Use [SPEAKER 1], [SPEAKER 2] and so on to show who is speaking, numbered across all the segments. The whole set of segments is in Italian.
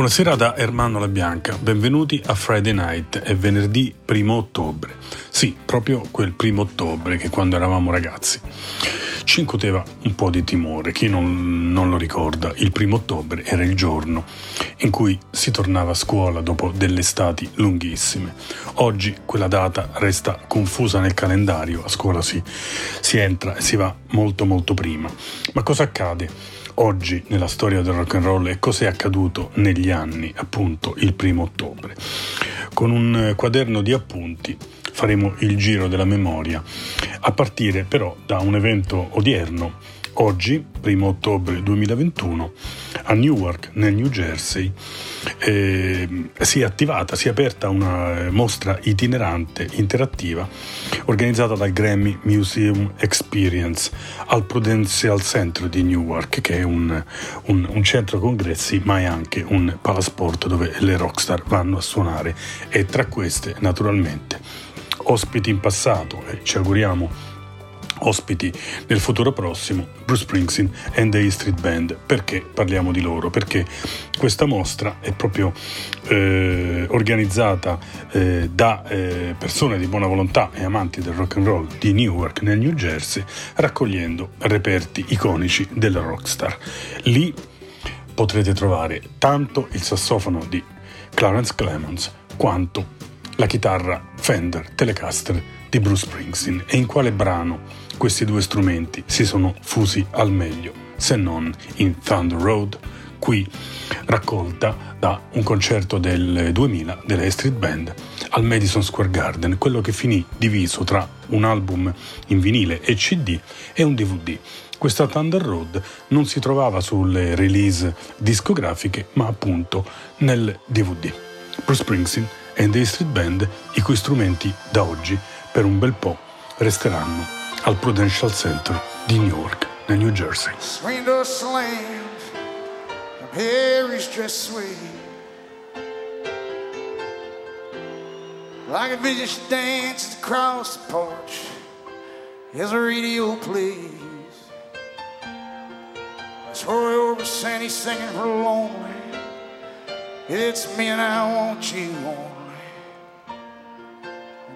[SPEAKER 1] Buonasera da Ermanno La Bianca, benvenuti a Friday Night, è venerdì primo ottobre. Sì, proprio quel primo ottobre che quando eravamo ragazzi ci incuteva un po' di timore. Chi non, non, lo ricorda, il primo ottobre era il giorno in cui si tornava a scuola dopo delle estati lunghissime. Oggi quella data resta confusa nel calendario, a scuola si, si entra e si va molto molto prima. Ma cosa accade? Oggi nella storia del rock and roll e cosa è accaduto negli anni, appunto, il primo ottobre. Con un quaderno di appunti faremo il giro della memoria, a partire però da un evento odierno Oggi, 1 ottobre 2021, a Newark, nel New Jersey, eh, si è attivata, si è aperta una mostra itinerante interattiva organizzata dal Grammy Museum Experience al Prudential Center di Newark, che è un, un, un centro congressi, ma è anche un palasport dove le rockstar vanno a suonare. E tra queste, naturalmente, ospiti in passato e ci auguriamo ospiti nel futuro prossimo Bruce Springsteen and the E Street Band. Perché parliamo di loro? Perché questa mostra è proprio eh, organizzata eh, da eh, persone di buona volontà e amanti del rock and roll di Newark nel New Jersey, raccogliendo reperti iconici della rockstar. Lì potrete trovare tanto il sassofono di Clarence Clemons quanto la chitarra Fender Telecaster di Bruce Springsteen e in quale brano questi due strumenti si sono fusi al meglio, se non in Thunder Road, qui raccolta da un concerto del 2000 della A Street Band al Madison Square Garden, quello che finì diviso tra un album in vinile e CD e un DVD. Questa Thunder Road non si trovava sulle release discografiche, ma appunto nel DVD. Bruce Springsteen e The Street Band, i cui strumenti da oggi per un bel po' resteranno al Prudential Center di Newark, nel New Jersey. Swing door slammed, just sweet. Like a vision she across the porch as the radio plays. It's Roy Orbison, he's singing for lonely. It's me and I want you only.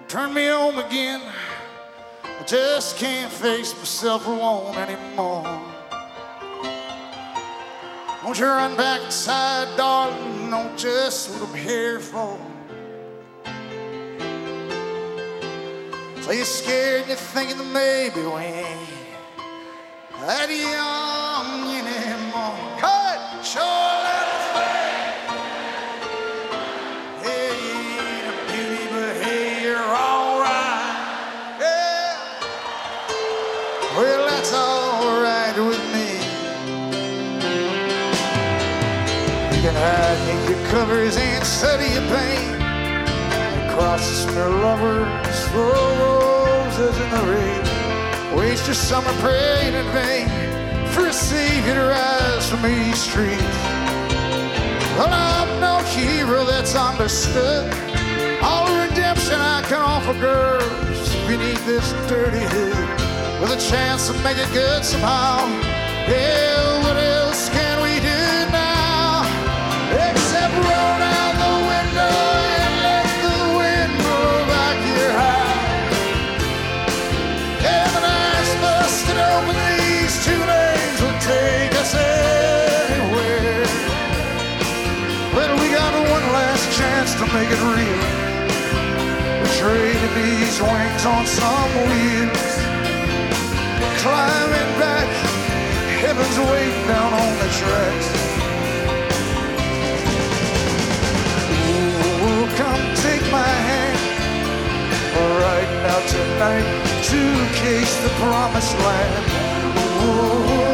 [SPEAKER 1] Turn me on again. I just can't face myself alone anymore. Won't you run back inside, darling? No, just what I'm here for. So you're scared and you're thinking that maybe we ain't that young anymore. Cut, sure. Hide your covers and study your pain. Across the smear lovers, roses in the rain. Waste your summer praying in vain for a savior to rise from these streets. Well, I'm no hero that's understood. All redemption I can offer girls beneath this dirty hood with a chance to make it good somehow. These wings on some wheels. Climbing back, heaven's waiting down on the tracks. Ooh, come take my hand. Right now tonight to case the promised land. Oh,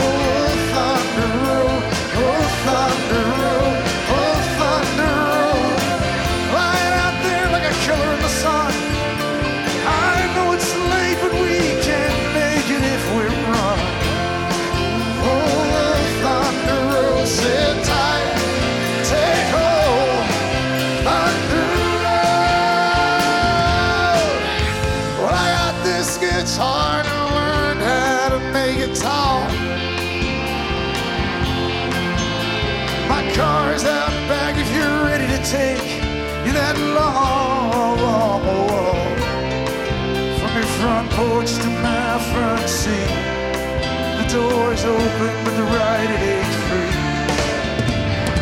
[SPEAKER 2] open, but the ride it ain't free.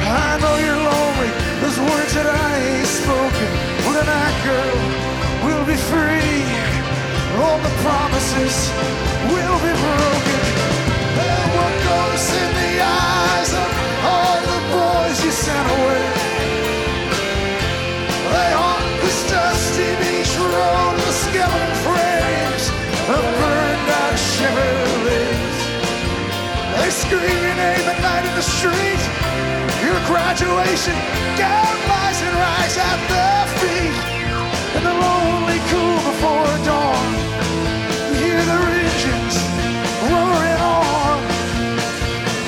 [SPEAKER 2] I know you're lonely. Those words that I ain't spoken. Well, tonight, girl, we'll be free. All the promises They scream your name at night in the street. Your graduation gown lies and rise at the feet. In the lonely cool before dawn, you hear their engines roaring on.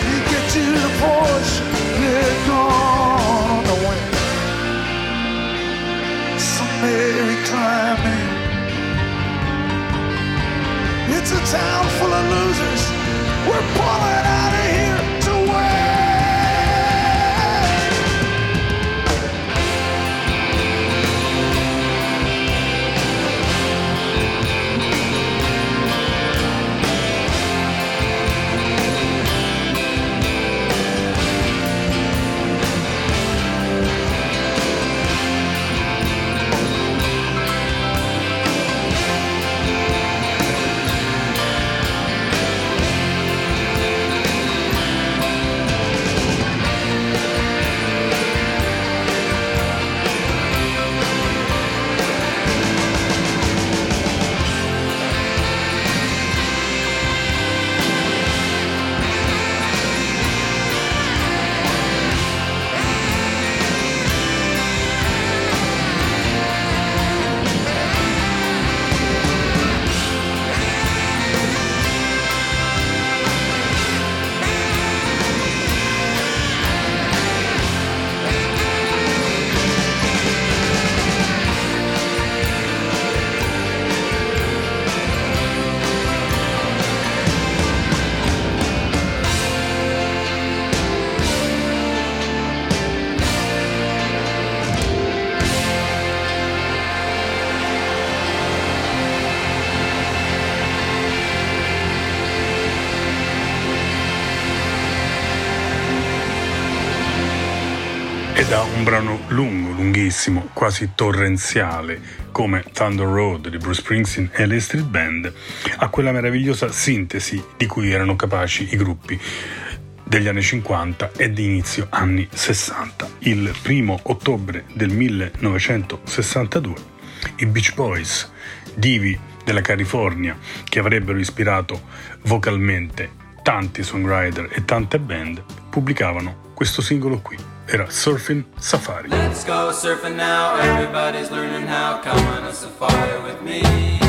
[SPEAKER 2] You get to the porch, they're gone on the wind. So Mary climbing. It's a town full of losers. We're pulling
[SPEAKER 1] E da un brano lungo, lunghissimo, quasi torrenziale, come Thunder Road di Bruce Springsteen e le Street Band, a quella meravigliosa sintesi di cui erano capaci i gruppi degli anni 50 e di inizio anni 60. Il primo ottobre del 1962 i Beach Boys, divi della California che avrebbero ispirato vocalmente tanti songwriter e tante band, pubblicavano questo singolo qui. Surfing Safari.
[SPEAKER 3] Let's go surfing now. Everybody's learning how. Come on a safari with me.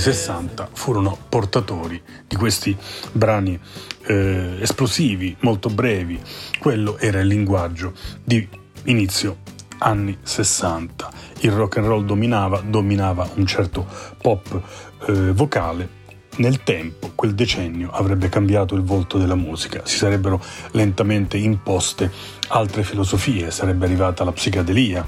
[SPEAKER 1] 60 furono portatori di questi brani eh, esplosivi, molto brevi. Quello era il linguaggio di inizio anni 60. Il rock and roll dominava, dominava un certo pop eh, vocale. Nel tempo, quel decennio avrebbe cambiato il volto della musica, si sarebbero lentamente imposte altre filosofie, sarebbe arrivata la psichedelia,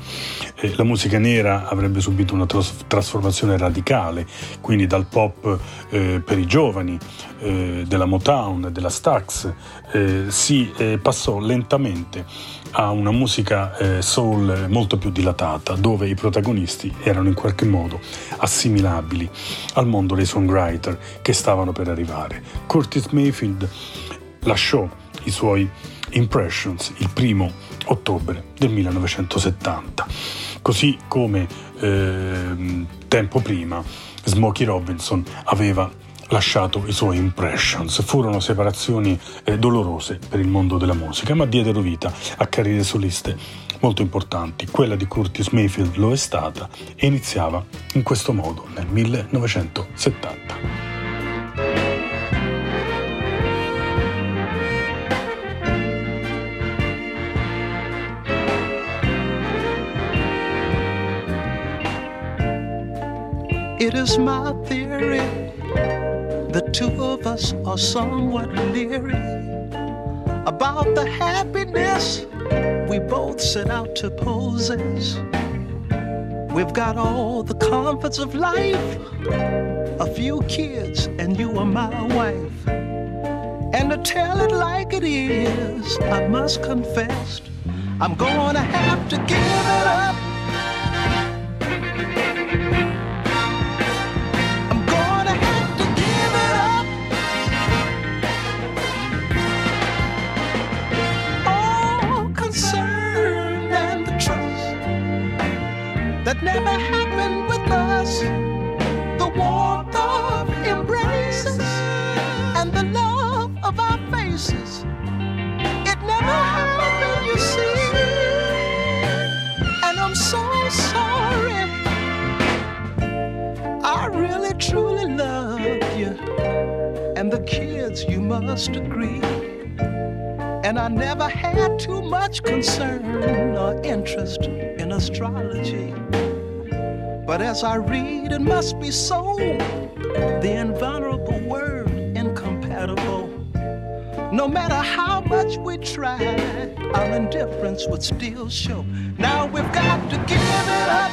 [SPEAKER 1] eh, la musica nera avrebbe subito una tras- trasformazione radicale, quindi dal pop eh, per i giovani, eh, della Motown, della Stax, eh, si eh, passò lentamente a una musica eh, soul molto più dilatata, dove i protagonisti erano in qualche modo assimilabili al mondo dei songwriter che stavano per arrivare. Curtis Mayfield lasciò i suoi Impressions il primo ottobre del 1970, così come ehm, tempo prima Smokey Robinson aveva lasciato i suoi impressions. Furono separazioni eh, dolorose per il mondo della musica, ma diedero vita a carriere soliste molto importanti. Quella di Curtis Mayfield lo è stata e iniziava in questo modo nel 1970.
[SPEAKER 4] It is my theory the two of us are somewhat leery about the happiness we both set out to possess. We've got all the comforts of life, a few kids, and you are my wife. And to tell it like it is, I must confess, I'm gonna have to give it up. The kids, you must agree. And I never had too much concern or interest in astrology. But as I read, it must be so. The invulnerable word, incompatible. No matter how much we try, our indifference would still show. Now we've got to give it up.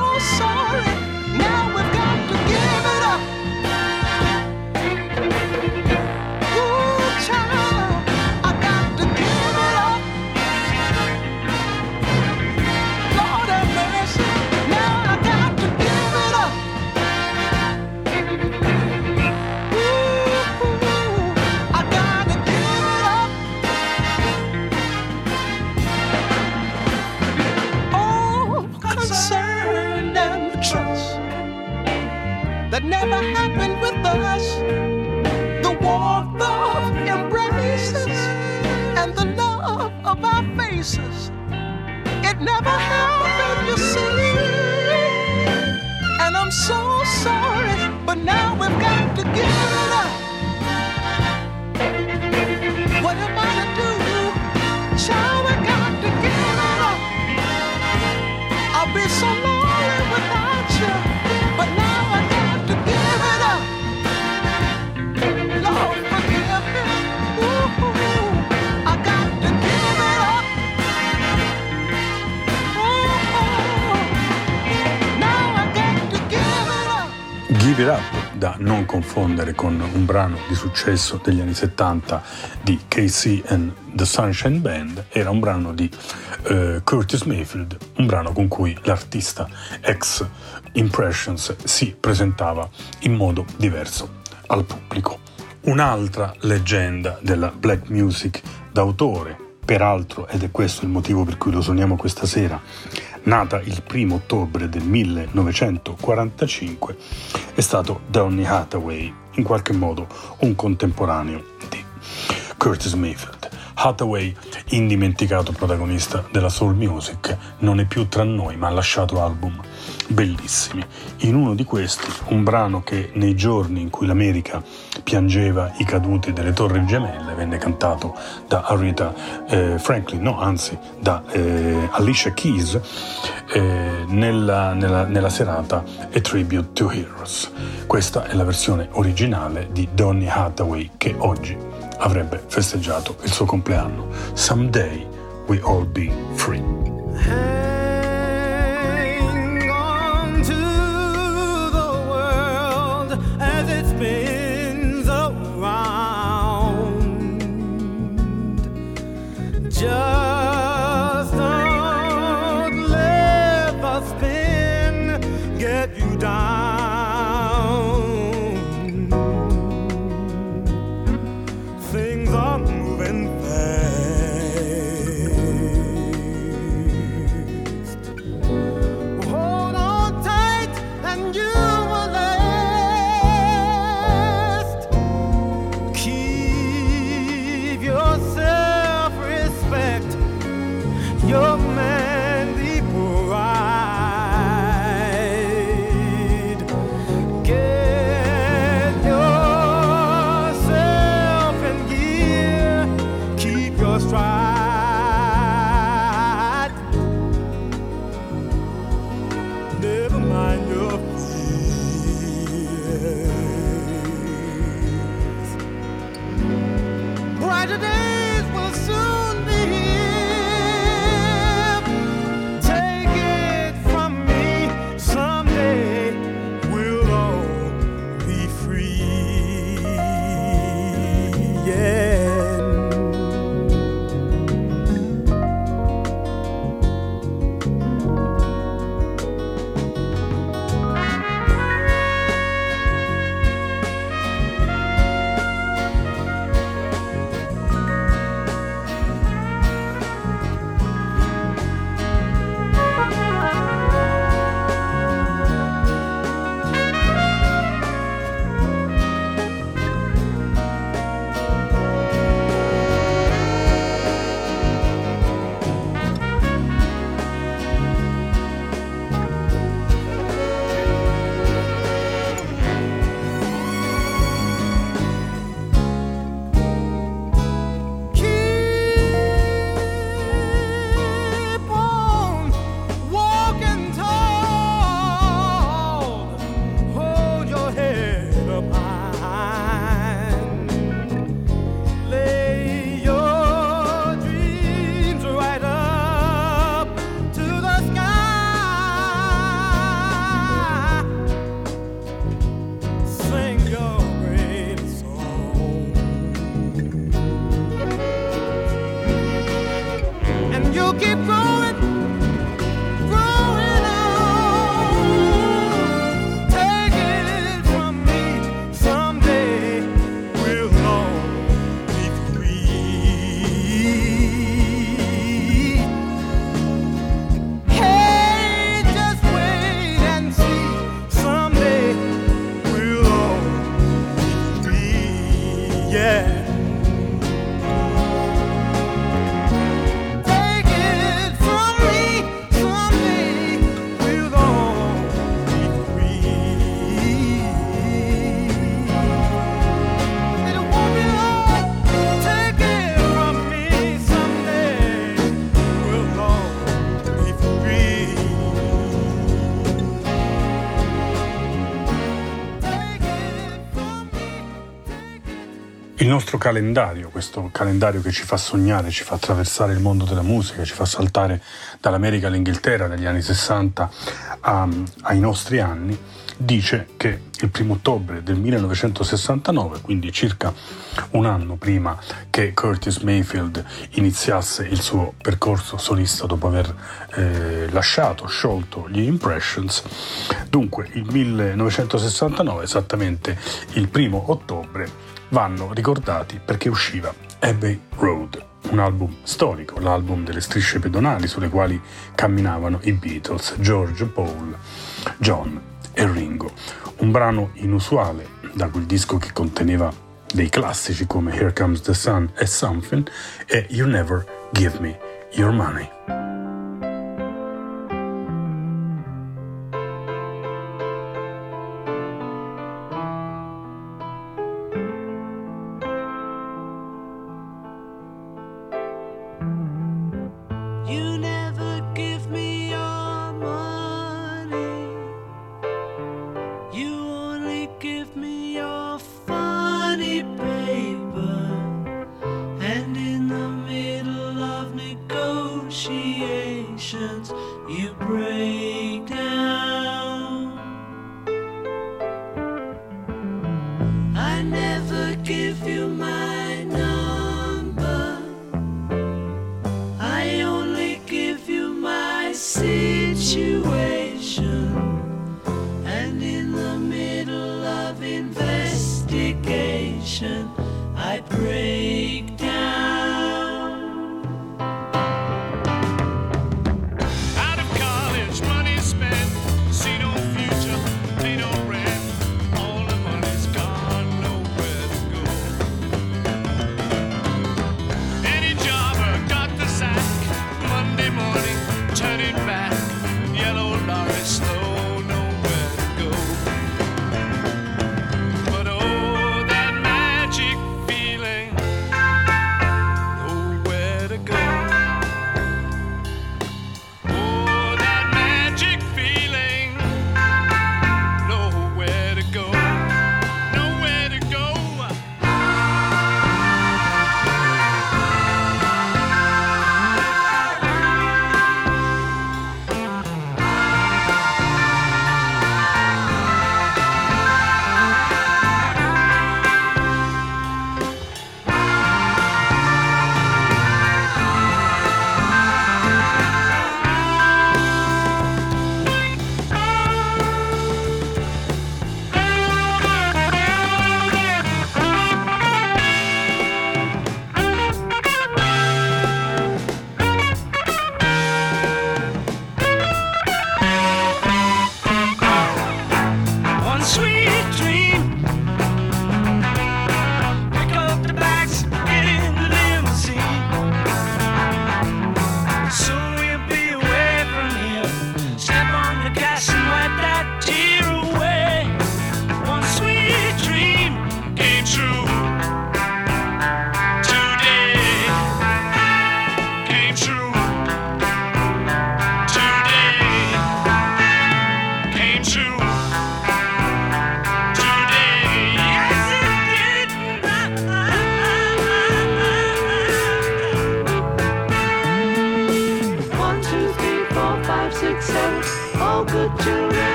[SPEAKER 1] confondere con un brano di successo degli anni 70 di KC and the Sunshine Band, era un brano di uh, Curtis Mayfield, un brano con cui l'artista ex Impressions si presentava in modo diverso al pubblico. Un'altra leggenda della black music d'autore, peraltro, ed è questo il motivo per cui lo suoniamo questa sera, nata il 1 ottobre del 1945, è stato Donny Hathaway, in qualche modo un contemporaneo di Curtis Mayfield. Hathaway, indimenticato protagonista della soul music, non è più tra noi ma ha lasciato album bellissimi. In uno di questi, un brano che nei giorni in cui l'America piangeva i caduti delle torri gemelle venne cantato da Aretha eh, Franklin, no, anzi da eh, Alicia Keys eh, nella, nella, nella serata A Tribute to Heroes. Questa è la versione originale di Donny Hathaway che oggi avrebbe festeggiato il suo compleanno. Someday we all be free. Il nostro calendario, questo calendario che ci fa sognare, ci fa attraversare il mondo della musica, ci fa saltare dall'America all'Inghilterra negli anni 60 a- ai nostri anni, dice che il primo ottobre del 1969, quindi circa un anno prima che Curtis Mayfield iniziasse il suo percorso solista dopo aver eh, lasciato, sciolto gli Impressions, dunque il 1969, esattamente il primo ottobre, vanno ricordati perché usciva Abbey Road, un album storico, l'album delle strisce pedonali sulle quali camminavano i Beatles, George, Paul, John e Ringo. Un brano inusuale da quel disco che conteneva dei classici come Here Comes the Sun e Something e You Never Give Me Your Money.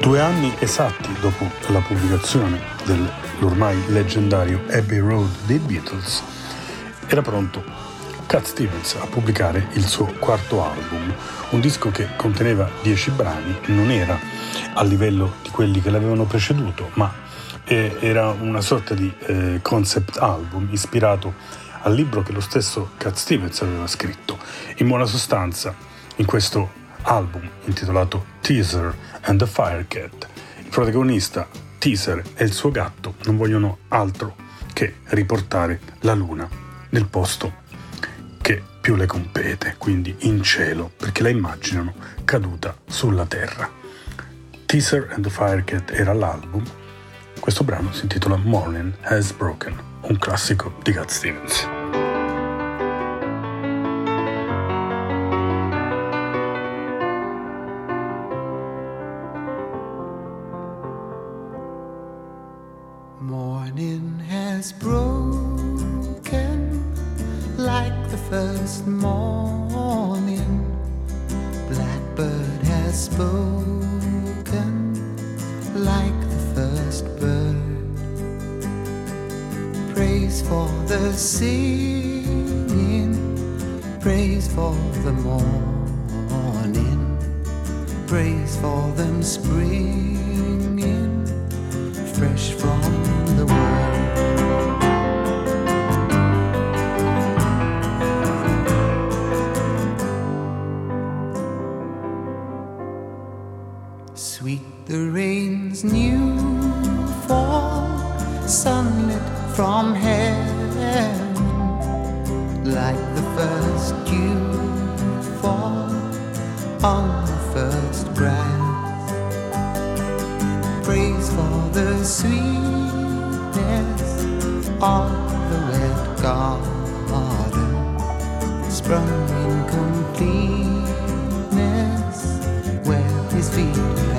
[SPEAKER 1] Due anni esatti dopo la pubblicazione dell'ormai leggendario Abbey Road dei Beatles, era pronto Cat Stevens a pubblicare il suo quarto album, un disco che conteneva dieci brani, non era a livello di quelli che l'avevano preceduto, ma eh, era una sorta di eh, concept album ispirato al libro che lo stesso Cat Stevens aveva scritto. In buona sostanza, in questo album intitolato Teaser and the Firecat, il protagonista Teaser e il suo gatto non vogliono altro che riportare la luna nel posto che più le compete, quindi in cielo, perché la immaginano caduta sulla terra. Teaser and the Firecat era l'album, questo brano si intitola Morning Has Broken, un classico di Stevens.
[SPEAKER 2] Like the first dew fall on the first grass. Praise for the sweetness of the red garden, sprung in completeness where his feet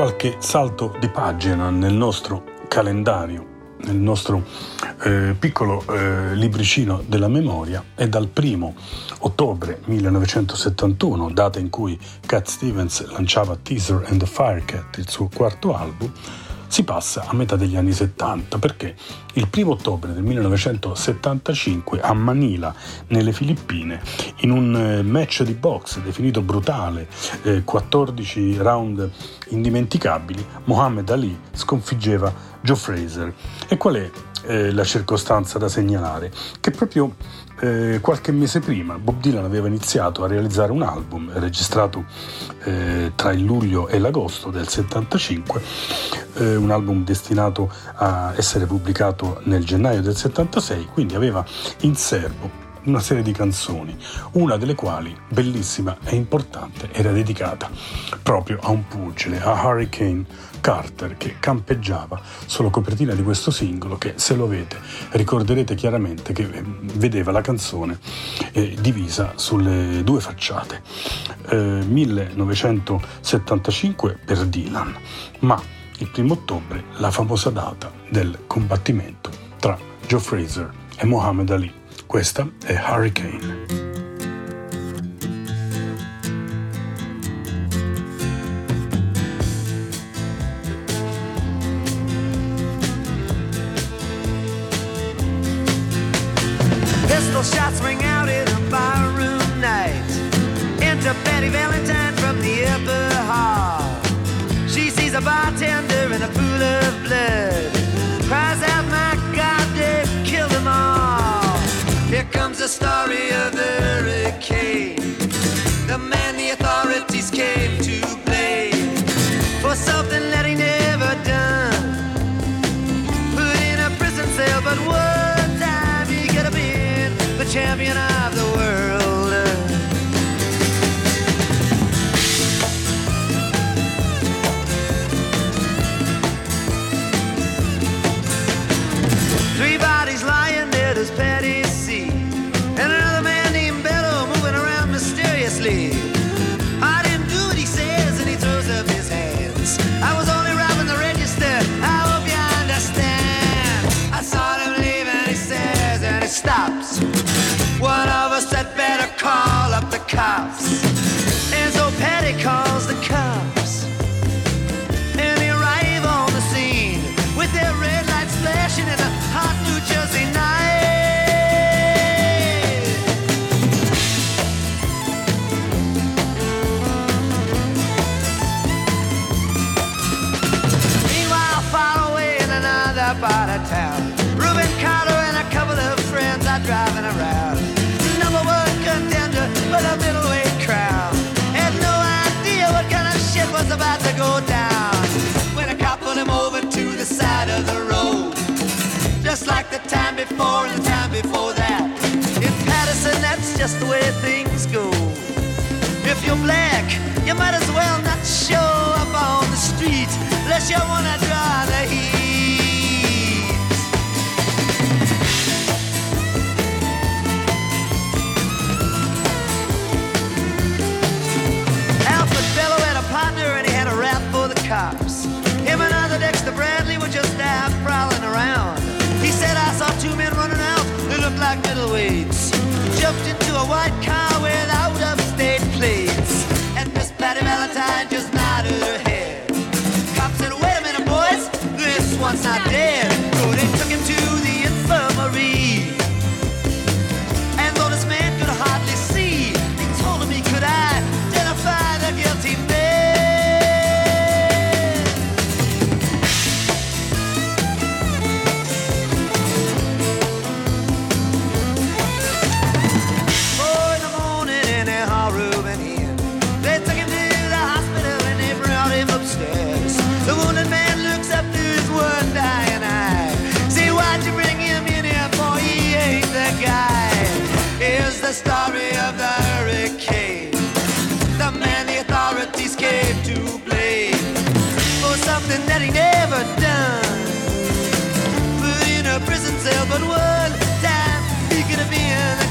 [SPEAKER 1] Qualche salto di pagina nel nostro calendario, nel nostro eh, piccolo eh, libricino della memoria è dal primo ottobre 1971, data in cui Cat Stevens lanciava Teaser and the Firecat, il suo quarto album, si passa a metà degli anni 70 perché il primo ottobre del 1975 a Manila, nelle Filippine, in un eh, match di box definito brutale, eh, 14 round indimenticabili, Muhammad Ali sconfiggeva Joe Fraser. E qual è eh, la circostanza da segnalare? Che proprio eh, qualche mese prima Bob Dylan aveva iniziato a realizzare un album registrato eh, tra il luglio e l'agosto del 75, eh, un album destinato a essere pubblicato nel gennaio del 76, quindi aveva in serbo una serie di canzoni, una delle quali, bellissima e importante, era dedicata proprio a un pugile, a Hurricane Carter, che campeggiava sulla copertina di questo singolo che, se lo avete, ricorderete chiaramente che eh, vedeva la canzone eh, divisa sulle due facciate. Eh, 1975 per Dylan, ma il primo ottobre la famosa data del combattimento tra Joe Fraser e Muhammad Ali. Questa è Hurricane.
[SPEAKER 5] Pistol shots ring out in a barroom night. Enter Betty Valentine from the upper hall. She sees a bartender in a pool of blood. Cries out, my God, they've killed them all. Here comes the story of the hurricane. The man the authorities came to champion more the time before that. In Patterson, that's just the way things go. If you're black, you might as well not show up on the street unless you wanna draw the heat. What kind?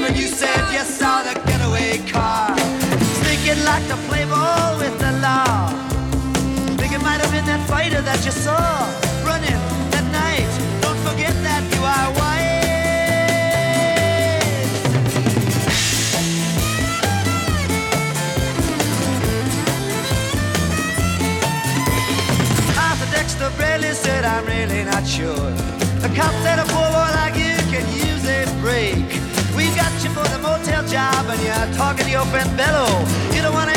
[SPEAKER 5] time you said you saw the getaway car. Thinking like to play ball with the law. Think it might have been that fighter that you saw running that night. Don't forget that you are white. Dexter Bradley said, I'm really not sure. The cop said a poor boy like you can use a break hotel job and you're talking to your friend Bello. You don't want to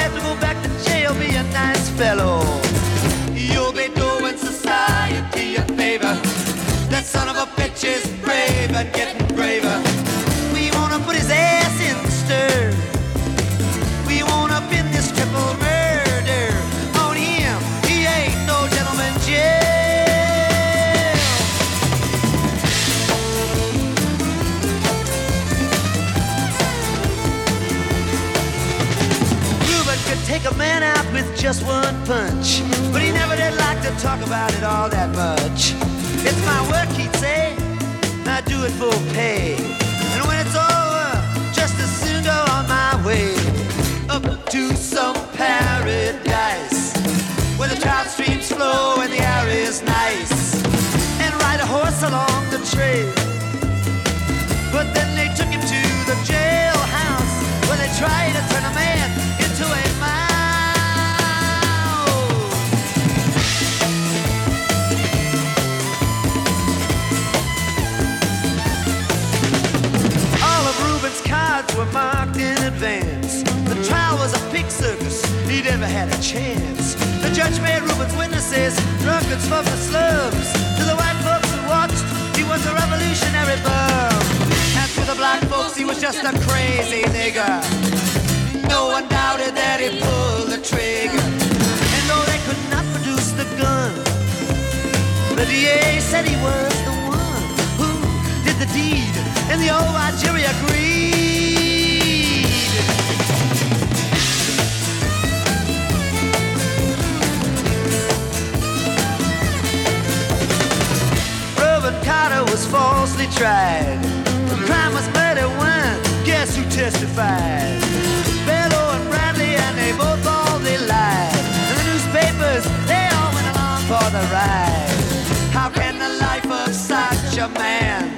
[SPEAKER 5] man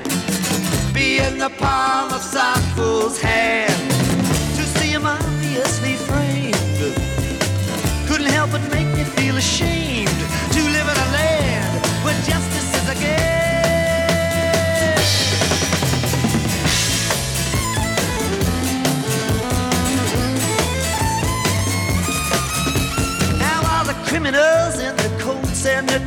[SPEAKER 5] be in the palm of some fool's hand.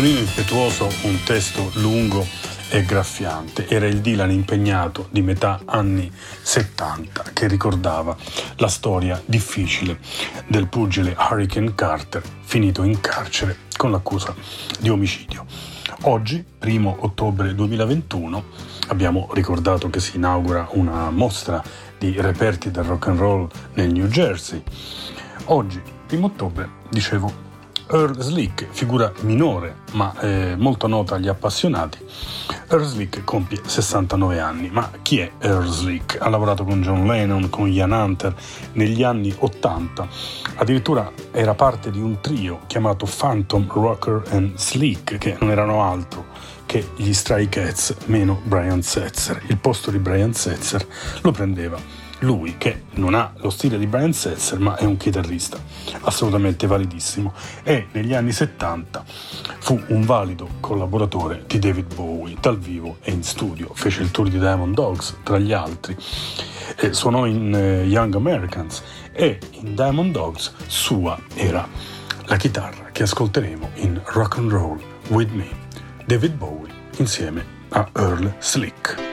[SPEAKER 1] Violino impetuoso, un testo lungo e graffiante. Era il Dylan impegnato di metà anni 70 che ricordava la storia difficile del pugile Hurricane Carter finito in carcere con l'accusa di omicidio. Oggi, primo ottobre 2021, abbiamo ricordato che si inaugura una mostra di reperti del rock and roll nel New Jersey. Oggi, primo ottobre, dicevo, Earl Slick, figura minore ma eh, molto nota agli appassionati. Earl Slick compie 69 anni, ma chi è Earl Slick? Ha lavorato con John Lennon, con Ian Hunter negli anni 80, addirittura era parte di un trio chiamato Phantom Rocker and Slick, che non erano altro che gli Stray Cats meno Brian Setzer. Il posto di Brian Setzer lo prendeva lui che non ha lo stile di Brian Setzer ma è un chitarrista assolutamente validissimo. E negli anni 70 fu un valido collaboratore di David Bowie dal vivo e in studio. Fece il tour di Diamond Dogs tra gli altri e suonò in eh, Young Americans e in Diamond Dogs sua era la chitarra che ascolteremo in Rock and Roll With Me David Bowie insieme a Earl Slick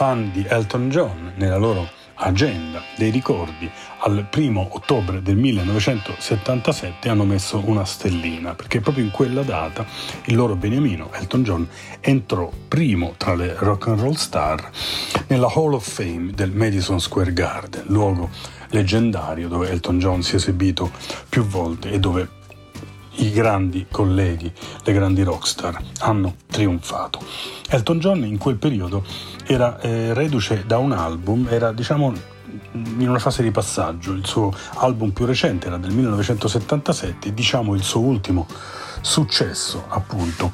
[SPEAKER 1] fan di Elton John nella loro agenda dei ricordi. Al primo ottobre del 1977 hanno messo una stellina perché proprio in quella data il loro beniamino Elton John entrò primo tra le rock and roll star nella Hall of Fame del Madison Square Garden, luogo leggendario dove Elton John si è esibito più volte e dove i grandi colleghi, le grandi rockstar hanno trionfato. Elton John in quel periodo era eh, reduce da un album, era diciamo in una fase di passaggio, il suo album più recente era del 1977, diciamo il suo ultimo successo appunto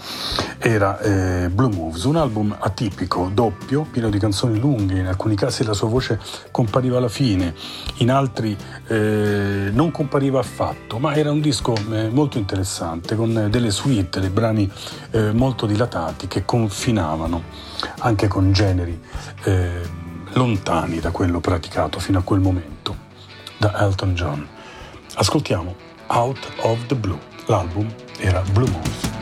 [SPEAKER 1] era eh, Blue Moves, un album atipico, doppio, pieno di canzoni lunghe, in alcuni casi la sua voce compariva alla fine, in altri eh, non compariva affatto, ma era un disco eh, molto interessante con delle suite, dei brani eh, molto dilatati che confinavano anche con generi eh, lontani da quello praticato fino a quel momento da Elton John. Ascoltiamo Out of the Blue, l'album era Blue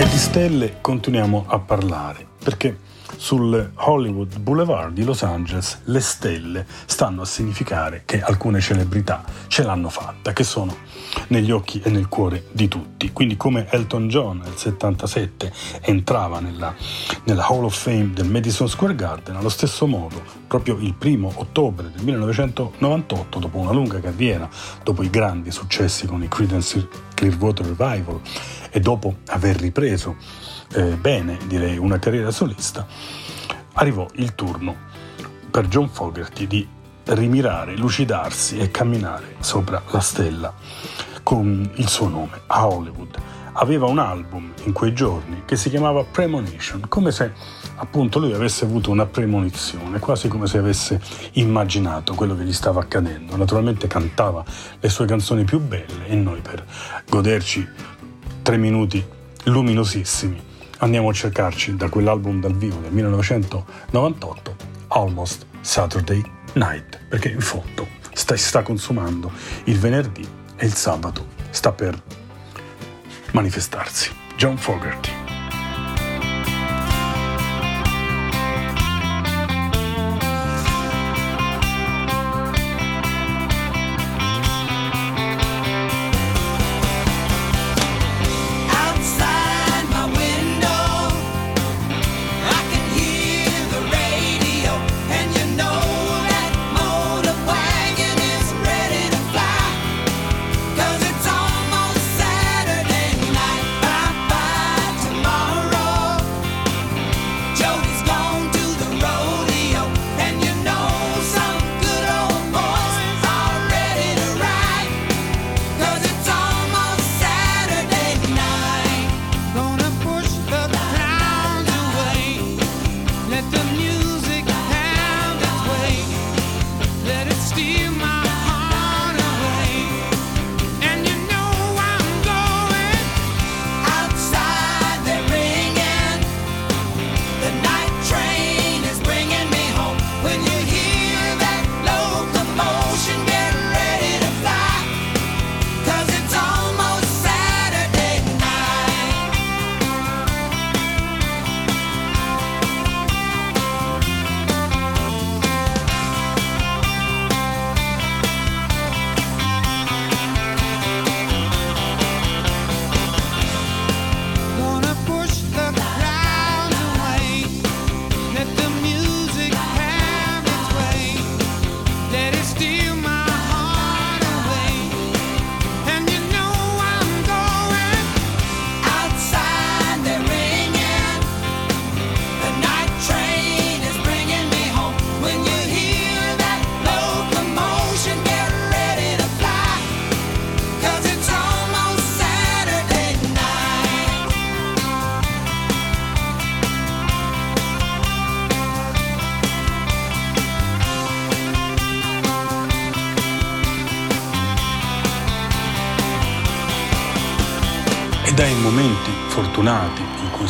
[SPEAKER 1] Moves. stelle continuiamo a parlare perché sul Hollywood Boulevard di Los Angeles le stelle stanno a significare che alcune celebrità ce l'hanno fatta, che sono negli occhi e nel cuore di tutti. Quindi come Elton John nel 77 entrava nella, nella Hall of Fame del Madison Square Garden, allo stesso modo, proprio il primo ottobre del 1998, dopo una lunga carriera, dopo i grandi successi con i Creedence Clearwater Revival e dopo aver ripreso eh, bene, direi, una carriera solista, arrivò il turno per John Fogerty di rimirare, lucidarsi e camminare sopra la stella con il suo nome, a Hollywood. Aveva un album in quei giorni che si chiamava Premonition, come se appunto lui avesse avuto una premonizione, quasi come se avesse immaginato quello che gli stava accadendo. Naturalmente cantava le sue canzoni più belle e noi per goderci tre minuti luminosissimi. Andiamo a cercarci da quell'album dal vivo del 1998 Almost Saturday Night perché in fondo sta, sta consumando. Il venerdì e il sabato sta per manifestarsi. John Fogerty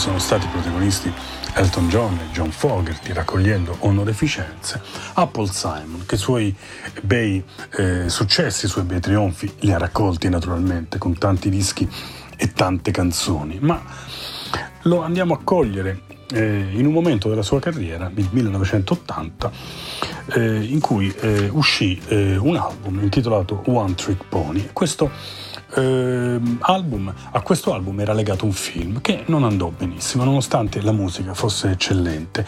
[SPEAKER 1] sono stati protagonisti Elton John e John Fogerty raccogliendo onorificenze a Paul Simon che i suoi bei eh, successi, i suoi bei trionfi li ha raccolti naturalmente con tanti dischi e tante canzoni, ma lo andiamo a cogliere eh, in un momento della sua carriera, il 1980, eh, in cui eh, uscì eh, un album intitolato One Trick Pony. Questo ehm, album, a questo album era legato un film che non andò benissimo, nonostante la musica fosse eccellente.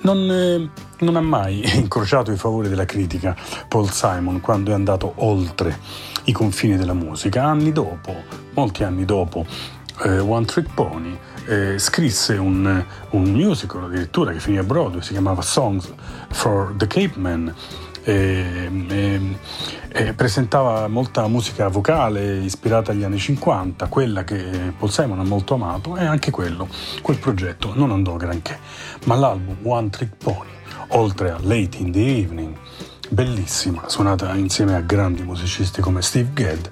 [SPEAKER 1] Non, eh, non ha mai incrociato i favori della critica Paul Simon quando è andato oltre i confini della musica. Anni dopo, molti anni dopo, eh, One Trick Pony eh, scrisse un, un musical addirittura che finì a Broadway, si chiamava Songs for the Cape Man. E, e- e presentava molta musica vocale ispirata agli anni 50, quella che Paul Simon ha molto amato e anche quello, quel progetto non andò granché. Ma l'album One Trick Pony, oltre a Late in the Evening, bellissima, suonata insieme a grandi musicisti come Steve Gadd,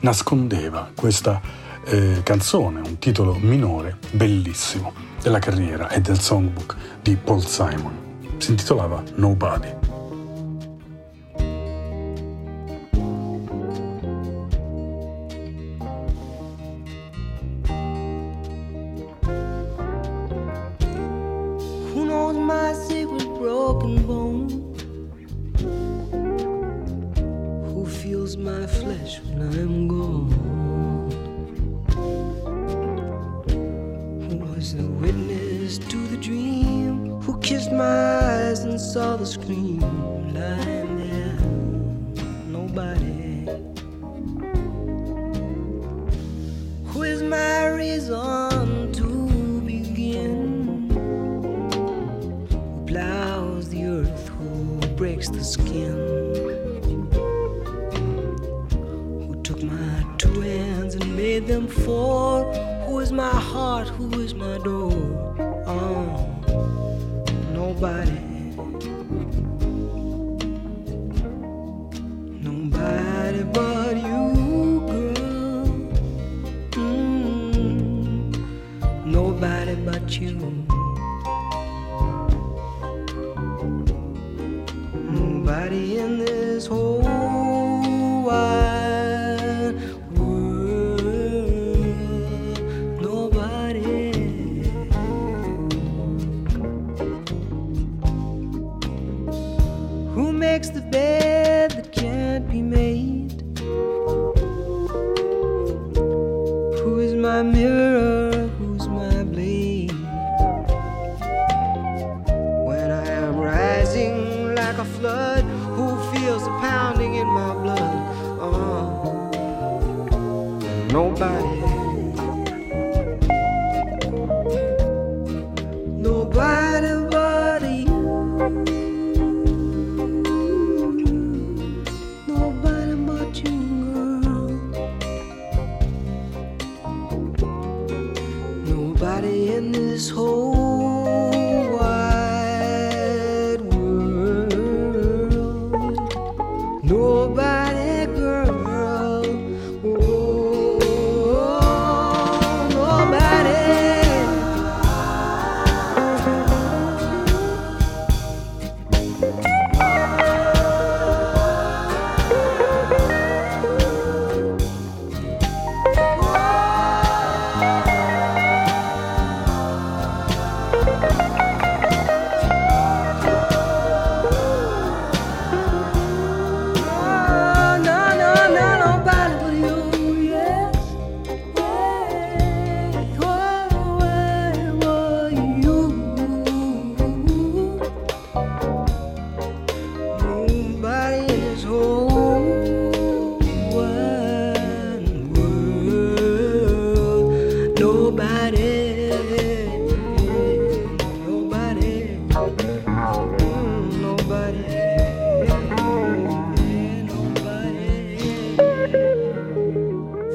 [SPEAKER 1] nascondeva questa eh, canzone, un titolo minore bellissimo della carriera e del songbook di Paul Simon. Si intitolava Nobody.
[SPEAKER 6] Nobody you. Nobody in this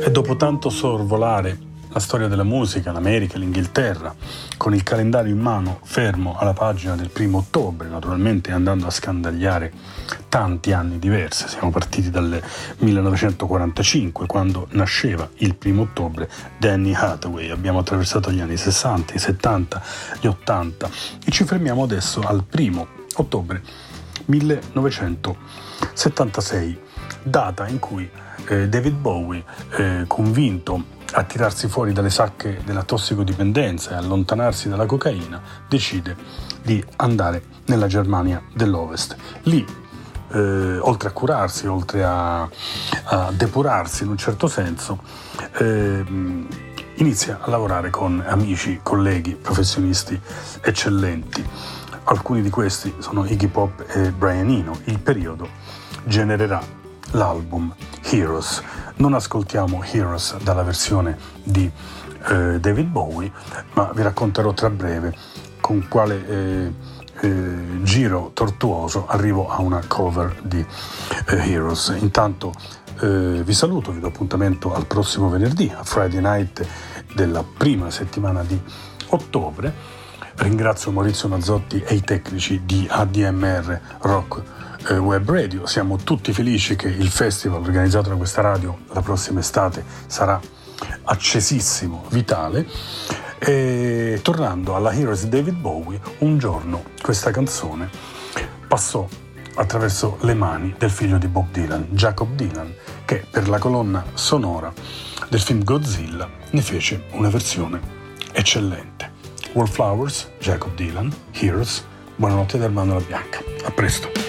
[SPEAKER 1] E dopo tanto sorvolare la storia della musica, l'America, l'Inghilterra, con il calendario in mano, fermo alla pagina del primo ottobre, naturalmente andando a scandagliare tanti anni diversi. Siamo partiti dal 1945, quando nasceva il primo ottobre Danny Hathaway. Abbiamo attraversato gli anni 60, i 70, gli 80 e ci fermiamo adesso al primo ottobre 1976, data in cui eh, David Bowie, eh, convinto a tirarsi fuori dalle sacche della tossicodipendenza e allontanarsi dalla cocaina, decide di andare nella Germania dell'Ovest. Lì, eh, oltre a curarsi, oltre a, a depurarsi in un certo senso, ehm, inizia a lavorare con amici, colleghi, professionisti eccellenti. Alcuni di questi sono Iggy Pop e Brian Eno. Il periodo genererà l'album Heroes. Non ascoltiamo Heroes dalla versione di eh, David Bowie, ma vi racconterò tra breve con quale eh, eh, giro tortuoso arrivo a una cover di eh, Heroes. Intanto eh, vi saluto, vi do appuntamento al prossimo venerdì, a Friday Night della prima settimana di ottobre. Ringrazio Maurizio Mazzotti e i tecnici di ADMR Rock Web Radio. Siamo tutti felici che il festival organizzato da questa radio la prossima estate sarà accesissimo, vitale. E tornando alla Heroes di David Bowie, un giorno questa canzone passò attraverso le mani del figlio di Bob Dylan, Jacob Dylan, che per la colonna sonora del film Godzilla ne fece una versione eccellente. Wallflowers, Jacob Dylan, Heroes, buonanotte da Armando La Bianca. A presto.